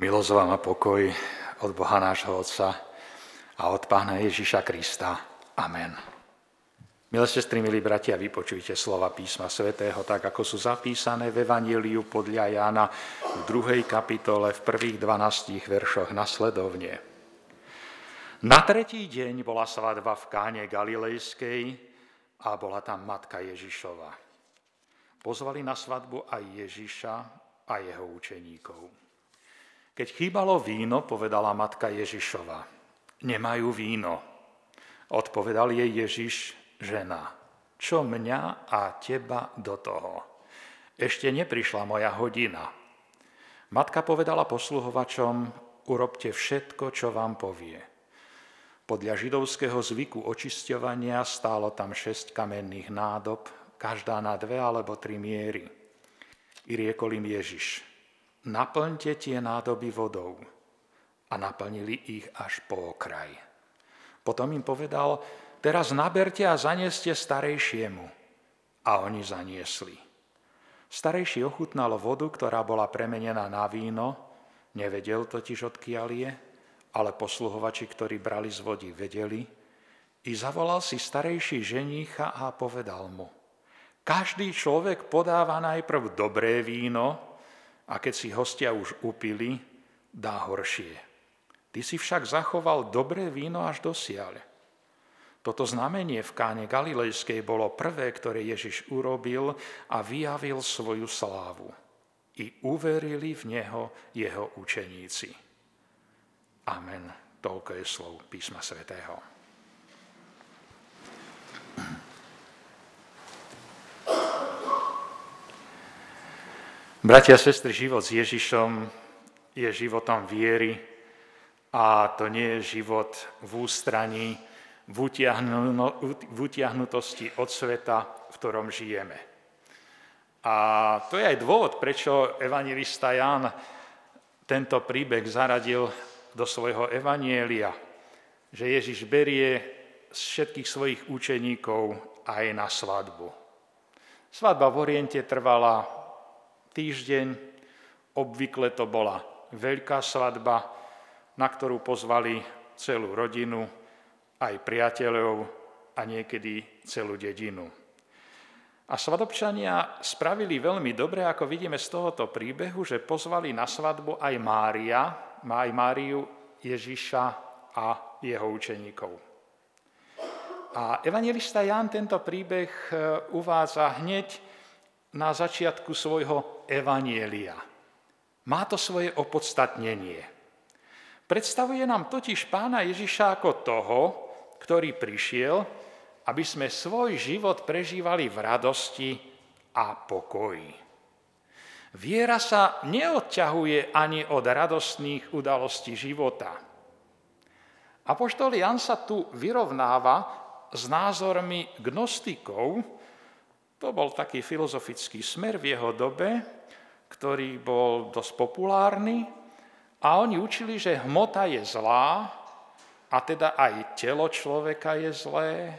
Milosť vám a pokoj od Boha nášho Otca a od Pána Ježiša Krista. Amen. Milé sestry, milí bratia, vypočujte slova písma svätého, tak ako sú zapísané v Evangeliu podľa Jána v druhej kapitole v prvých 12 veršoch nasledovne. Na tretí deň bola svadba v Káne Galilejskej a bola tam matka Ježišova. Pozvali na svadbu aj Ježiša a jeho učeníkov. Keď chýbalo víno, povedala matka Ježišova, nemajú víno. Odpovedal jej Ježiš, žena, čo mňa a teba do toho? Ešte neprišla moja hodina. Matka povedala posluhovačom, urobte všetko, čo vám povie. Podľa židovského zvyku očisťovania stálo tam šesť kamenných nádob, každá na dve alebo tri miery. I riekol im Ježiš, naplňte tie nádoby vodou. A naplnili ich až po okraj. Potom im povedal, teraz naberte a zanieste starejšiemu. A oni zaniesli. Starejší ochutnal vodu, ktorá bola premenená na víno, nevedel totiž odkiaľ je, ale posluhovači, ktorí brali z vody, vedeli, i zavolal si starejší ženícha a povedal mu, každý človek podáva najprv dobré víno, a keď si hostia už upili, dá horšie. Ty si však zachoval dobré víno až dosiaľ. Toto znamenie v káne Galilejskej bolo prvé, ktoré Ježiš urobil a vyjavil svoju slávu. I uverili v Neho jeho učeníci. Amen. Toľko je slov písma svätého. Bratia a sestry, život s Ježišom je životom viery a to nie je život v ústraní, v utiahnutosti od sveta, v ktorom žijeme. A to je aj dôvod, prečo evangelista Ján tento príbeh zaradil do svojho evanielia, že Ježiš berie z všetkých svojich učeníkov aj na svadbu. Svadba v Oriente trvala týždeň. Obvykle to bola veľká svadba, na ktorú pozvali celú rodinu, aj priateľov a niekedy celú dedinu. A svadobčania spravili veľmi dobre, ako vidíme z tohoto príbehu, že pozvali na svadbu aj Mária, aj Máriu Ježiša a jeho učeníkov. A evangelista Ján tento príbeh e, uvádza hneď na začiatku svojho evanielia. Má to svoje opodstatnenie. Predstavuje nám totiž pána Ježiša ako toho, ktorý prišiel, aby sme svoj život prežívali v radosti a pokoji. Viera sa neodťahuje ani od radostných udalostí života. Apoštol Jan sa tu vyrovnáva s názormi gnostikov, to bol taký filozofický smer v jeho dobe, ktorý bol dosť populárny. A oni učili, že hmota je zlá a teda aj telo človeka je zlé,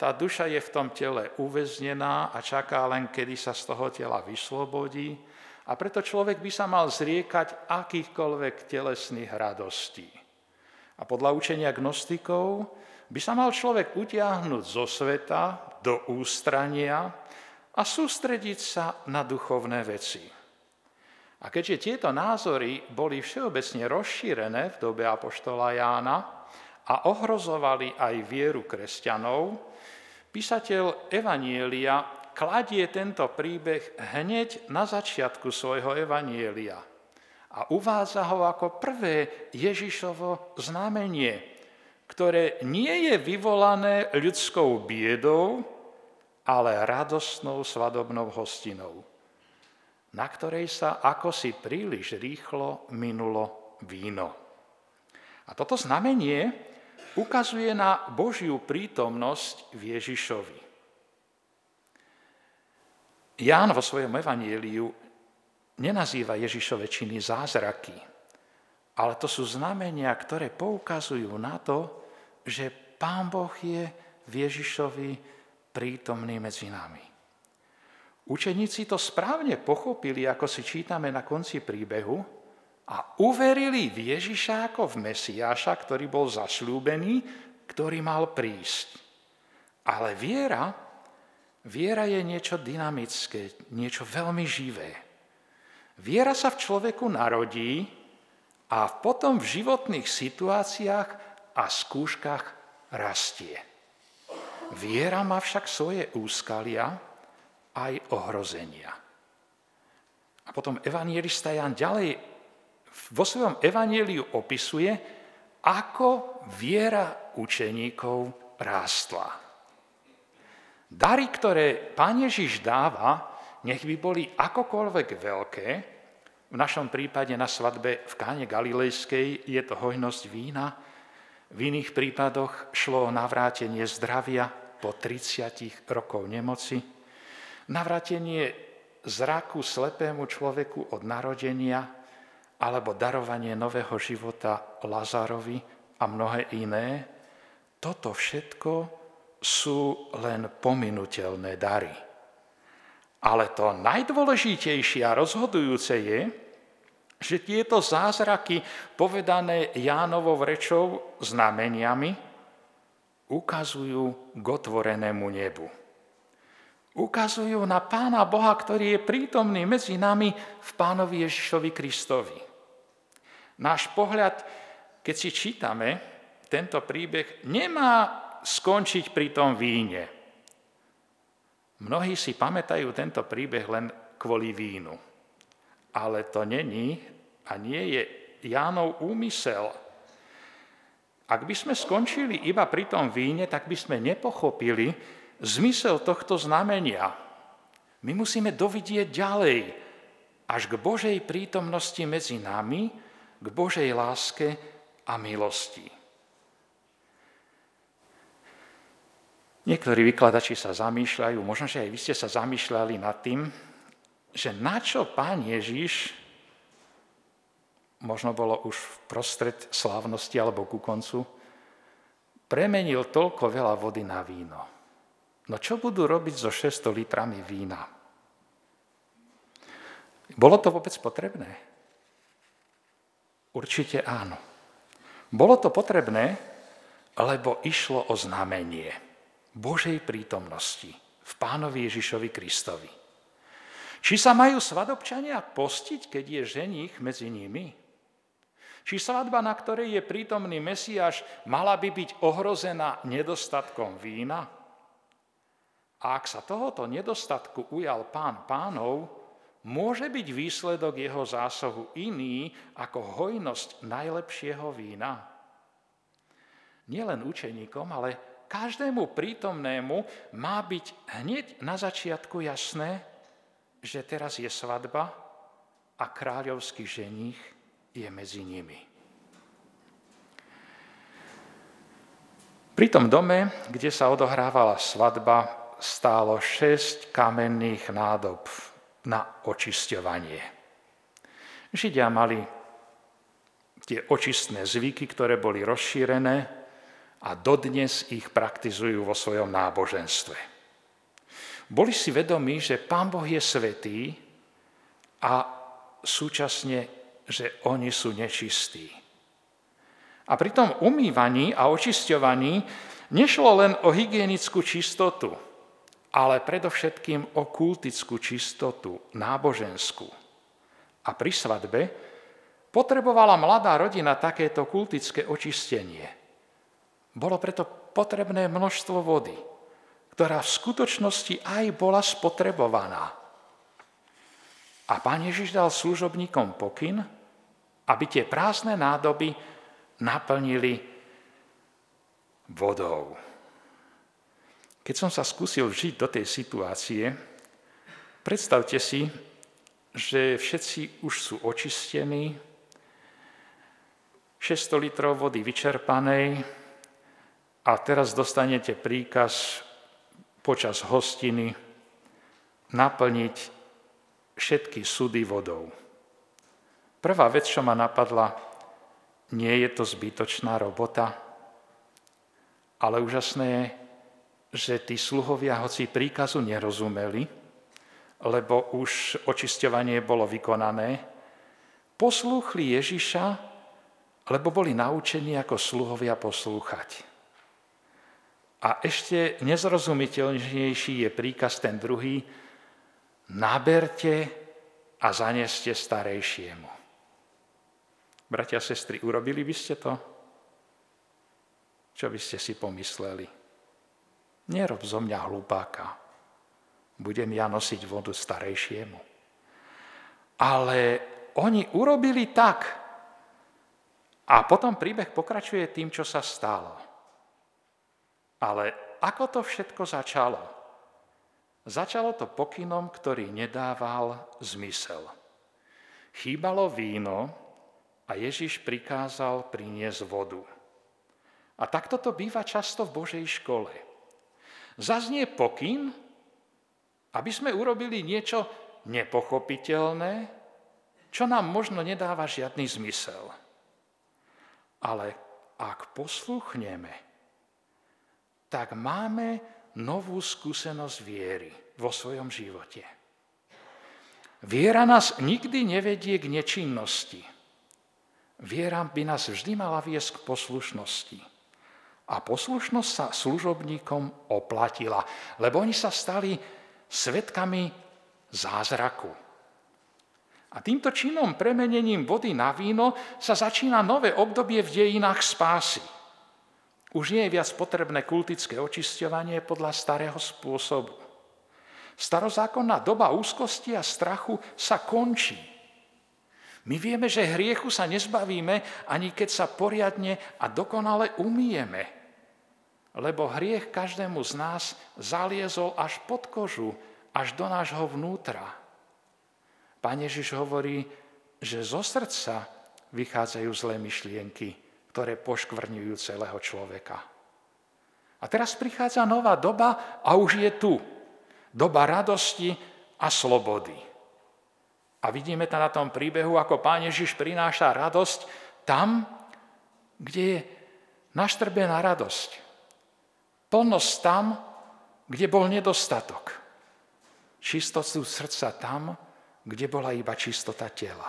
tá duša je v tom tele uväznená a čaká len, kedy sa z toho tela vyslobodí. A preto človek by sa mal zriekať akýchkoľvek telesných radostí. A podľa učenia gnostikov by sa mal človek utiahnuť zo sveta do ústrania a sústrediť sa na duchovné veci. A keďže tieto názory boli všeobecne rozšírené v dobe Apoštola Jána a ohrozovali aj vieru kresťanov, písateľ Evanielia kladie tento príbeh hneď na začiatku svojho Evanielia a uvádza ho ako prvé Ježišovo znamenie, ktoré nie je vyvolané ľudskou biedou, ale radostnou svadobnou hostinou, na ktorej sa ako si príliš rýchlo minulo víno. A toto znamenie ukazuje na Božiu prítomnosť v Ježišovi. Ján vo svojom evanieliu nenazýva Ježišove činy zázraky, ale to sú znamenia, ktoré poukazujú na to, že Pán Boh je v Ježišovi prítomný medzi nami. Učeníci to správne pochopili, ako si čítame na konci príbehu, a uverili v Ježiša ako v Mesiáša, ktorý bol zasľúbený, ktorý mal prísť. Ale viera, viera je niečo dynamické, niečo veľmi živé. Viera sa v človeku narodí a potom v životných situáciách a skúškach rastie. Viera má však svoje úskalia aj ohrozenia. A potom evangelista Jan ďalej vo svojom evaníliu opisuje, ako viera učeníkov rástla. Dary, ktoré Pán Ježiš dáva, nech by boli akokoľvek veľké, v našom prípade na svadbe v Káne Galilejskej je to hojnosť vína, v iných prípadoch šlo o navrátenie zdravia po 30 rokov nemoci, navrátenie zraku slepému človeku od narodenia, alebo darovanie nového života Lazarovi a mnohé iné, toto všetko sú len pominutelné dary. Ale to najdôležitejšie a rozhodujúce je, že tieto zázraky, povedané Jánovou rečou znameniami, ukazujú k otvorenému nebu. Ukazujú na Pána Boha, ktorý je prítomný medzi nami v Pánovi Ježišovi Kristovi. Náš pohľad, keď si čítame tento príbeh, nemá skončiť pri tom víne. Mnohí si pamätajú tento príbeh len kvôli vínu. Ale to není a nie je Jánov úmysel. Ak by sme skončili iba pri tom víne, tak by sme nepochopili zmysel tohto znamenia. My musíme dovidieť ďalej, až k Božej prítomnosti medzi nami, k Božej láske a milosti. Niektorí vykladači sa zamýšľajú, možno, že aj vy ste sa zamýšľali nad tým, že na čo pán Ježiš, možno bolo už v prostred slávnosti alebo ku koncu, premenil toľko veľa vody na víno. No čo budú robiť so 600 litrami vína? Bolo to vôbec potrebné? Určite áno. Bolo to potrebné, lebo išlo o znamenie Božej prítomnosti v pánovi Ježišovi Kristovi. Či sa majú svadobčania postiť, keď je ženich medzi nimi? Či svadba, na ktorej je prítomný Mesiáš, mala by byť ohrozená nedostatkom vína? A ak sa tohoto nedostatku ujal pán pánov, môže byť výsledok jeho zásahu iný ako hojnosť najlepšieho vína? Nielen učeníkom, ale každému prítomnému má byť hneď na začiatku jasné, že teraz je svadba a kráľovský ženích je medzi nimi. Pri tom dome, kde sa odohrávala svadba, stálo šesť kamenných nádob na očisťovanie. Židia mali tie očistné zvyky, ktoré boli rozšírené a dodnes ich praktizujú vo svojom náboženstve. Boli si vedomí, že Pán Boh je svetý a súčasne, že oni sú nečistí. A pri tom umývaní a očisťovaní nešlo len o hygienickú čistotu – ale predovšetkým o kultickú čistotu, náboženskú. A pri svadbe potrebovala mladá rodina takéto kultické očistenie. Bolo preto potrebné množstvo vody, ktorá v skutočnosti aj bola spotrebovaná. A pán Ježiš dal služobníkom pokyn, aby tie prázdne nádoby naplnili vodou. Keď som sa skúsil žiť do tej situácie, predstavte si, že všetci už sú očistení, 600 litrov vody vyčerpanej a teraz dostanete príkaz počas hostiny naplniť všetky súdy vodou. Prvá vec, čo ma napadla, nie je to zbytočná robota, ale úžasné je, že tí sluhovia hoci príkazu nerozumeli, lebo už očisťovanie bolo vykonané, poslúchli Ježiša, lebo boli naučení ako sluhovia poslúchať. A ešte nezrozumiteľnejší je príkaz ten druhý, naberte a zaneste starejšiemu. Bratia a sestry, urobili by ste to? Čo by ste si pomysleli? Nerob zo mňa hlupáka. Budem ja nosiť vodu starejšiemu. Ale oni urobili tak. A potom príbeh pokračuje tým, čo sa stalo. Ale ako to všetko začalo? Začalo to pokynom, ktorý nedával zmysel. Chýbalo víno a Ježiš prikázal priniesť vodu. A takto to býva často v Božej škole. Zaznie pokyn, aby sme urobili niečo nepochopiteľné, čo nám možno nedáva žiadny zmysel. Ale ak posluchneme, tak máme novú skúsenosť viery vo svojom živote. Viera nás nikdy nevedie k nečinnosti. Viera by nás vždy mala viesť k poslušnosti. A poslušnosť sa služobníkom oplatila, lebo oni sa stali svetkami zázraku. A týmto činom premenením vody na víno sa začína nové obdobie v dejinách spásy. Už nie je viac potrebné kultické očisťovanie podľa starého spôsobu. Starozákonná doba úzkosti a strachu sa končí. My vieme, že hriechu sa nezbavíme, ani keď sa poriadne a dokonale umieme. Lebo hriech každému z nás zaliezol až pod kožu, až do nášho vnútra. Pán Ježiš hovorí, že zo srdca vychádzajú zlé myšlienky, ktoré poškvrňujú celého človeka. A teraz prichádza nová doba a už je tu. Doba radosti a slobody. A vidíme to na tom príbehu, ako Pán Ježiš prináša radosť tam, kde je naštrbená radosť. Plnosť tam, kde bol nedostatok. Čistotu srdca tam, kde bola iba čistota tela.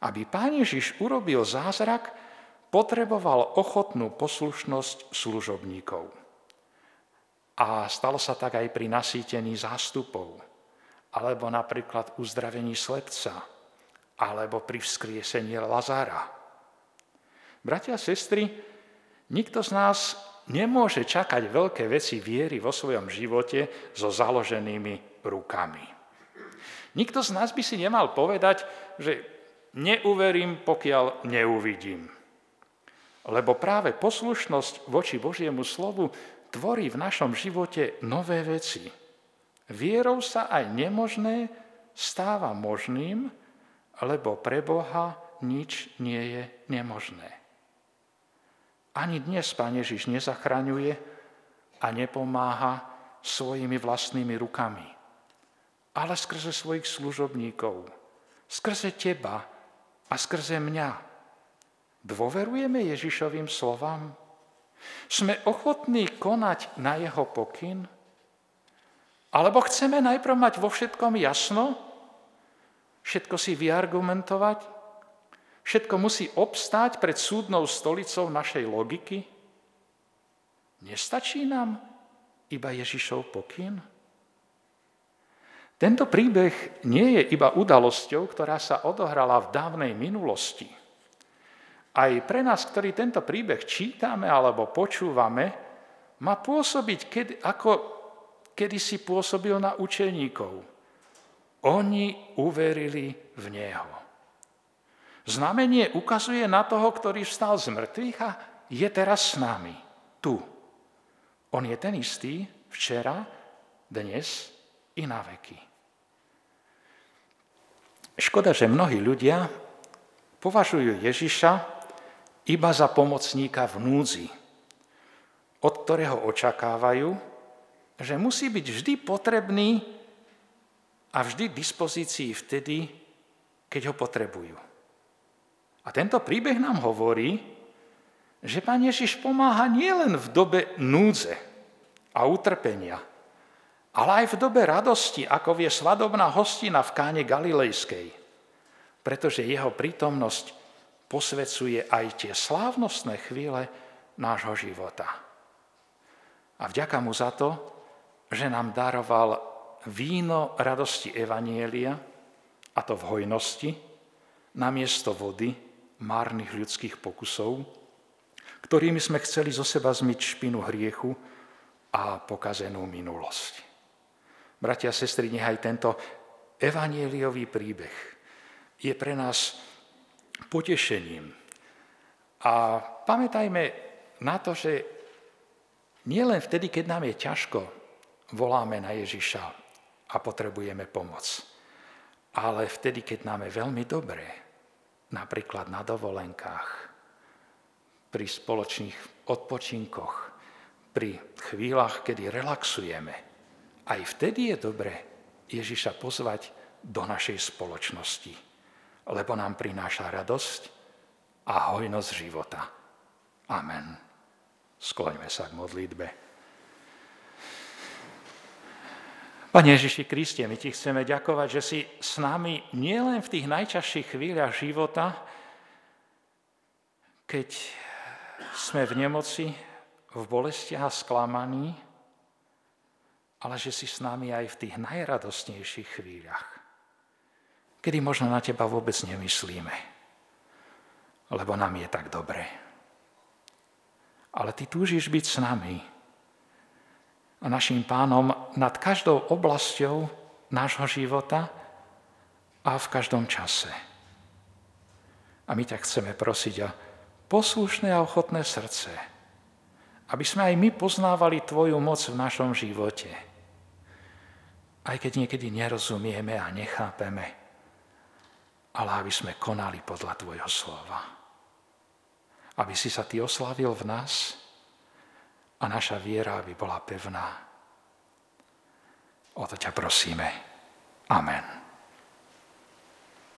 Aby Pán Ježiš urobil zázrak, potreboval ochotnú poslušnosť služobníkov. A stalo sa tak aj pri nasýtení zástupov, alebo napríklad uzdravení slepca, alebo pri vzkriesení Lazára. Bratia a sestry, nikto z nás nemôže čakať veľké veci viery vo svojom živote so založenými rukami. Nikto z nás by si nemal povedať, že neuverím, pokiaľ neuvidím. Lebo práve poslušnosť voči Božiemu slovu tvorí v našom živote nové veci. Vierou sa aj nemožné stáva možným, lebo pre Boha nič nie je nemožné. Ani dnes Pán Ježiš nezachraňuje a nepomáha svojimi vlastnými rukami, ale skrze svojich služobníkov, skrze teba a skrze mňa. Dôverujeme Ježišovým slovám? Sme ochotní konať na jeho pokyn? Alebo chceme najprv mať vo všetkom jasno? Všetko si vyargumentovať? Všetko musí obstáť pred súdnou stolicou našej logiky? Nestačí nám iba Ježišov pokyn? Tento príbeh nie je iba udalosťou, ktorá sa odohrala v dávnej minulosti – aj pre nás, ktorí tento príbeh čítame alebo počúvame, má pôsobiť, kedy, ako kedysi pôsobil na učeníkov. Oni uverili v Neho. Znamenie ukazuje na toho, ktorý vstal z mŕtvych a je teraz s nami, tu. On je ten istý včera, dnes i na veky. Škoda, že mnohí ľudia považujú Ježiša iba za pomocníka v núdzi, od ktorého očakávajú, že musí byť vždy potrebný a vždy k dispozícii vtedy, keď ho potrebujú. A tento príbeh nám hovorí, že Pán Ježiš pomáha nielen v dobe núdze a utrpenia, ale aj v dobe radosti, ako vie svadobná hostina v káne Galilejskej. pretože jeho prítomnosť posvecuje aj tie slávnostné chvíle nášho života. A vďaka mu za to, že nám daroval víno radosti Evanielia, a to v hojnosti, namiesto vody, márnych ľudských pokusov, ktorými sme chceli zo seba zmyť špinu hriechu a pokazenú minulosť. Bratia a sestry, nechaj tento evanieliový príbeh je pre nás potešením. A pamätajme na to, že nielen vtedy, keď nám je ťažko, voláme na Ježiša a potrebujeme pomoc. Ale vtedy, keď nám je veľmi dobré, napríklad na dovolenkách, pri spoločných odpočinkoch, pri chvíľach, kedy relaxujeme, aj vtedy je dobré Ježiša pozvať do našej spoločnosti, lebo nám prináša radosť a hojnosť života. Amen. Skloňme sa k modlitbe. Pane Ježiši Kriste, my ti chceme ďakovať, že si s nami nielen v tých najťažších chvíľach života, keď sme v nemoci, v bolestiach a sklamaní, ale že si s nami aj v tých najradostnejších chvíľach, kedy možno na teba vôbec nemyslíme, lebo nám je tak dobre. Ale ty túžiš byť s nami, a našim pánom nad každou oblasťou nášho života a v každom čase. A my ťa chceme prosiť o poslušné a ochotné srdce, aby sme aj my poznávali Tvoju moc v našom živote. Aj keď niekedy nerozumieme a nechápeme, ale aby sme konali podľa Tvojho slova. Aby si sa Ty oslavil v nás, a naša viera by bola pevná. O to ťa prosíme. Amen.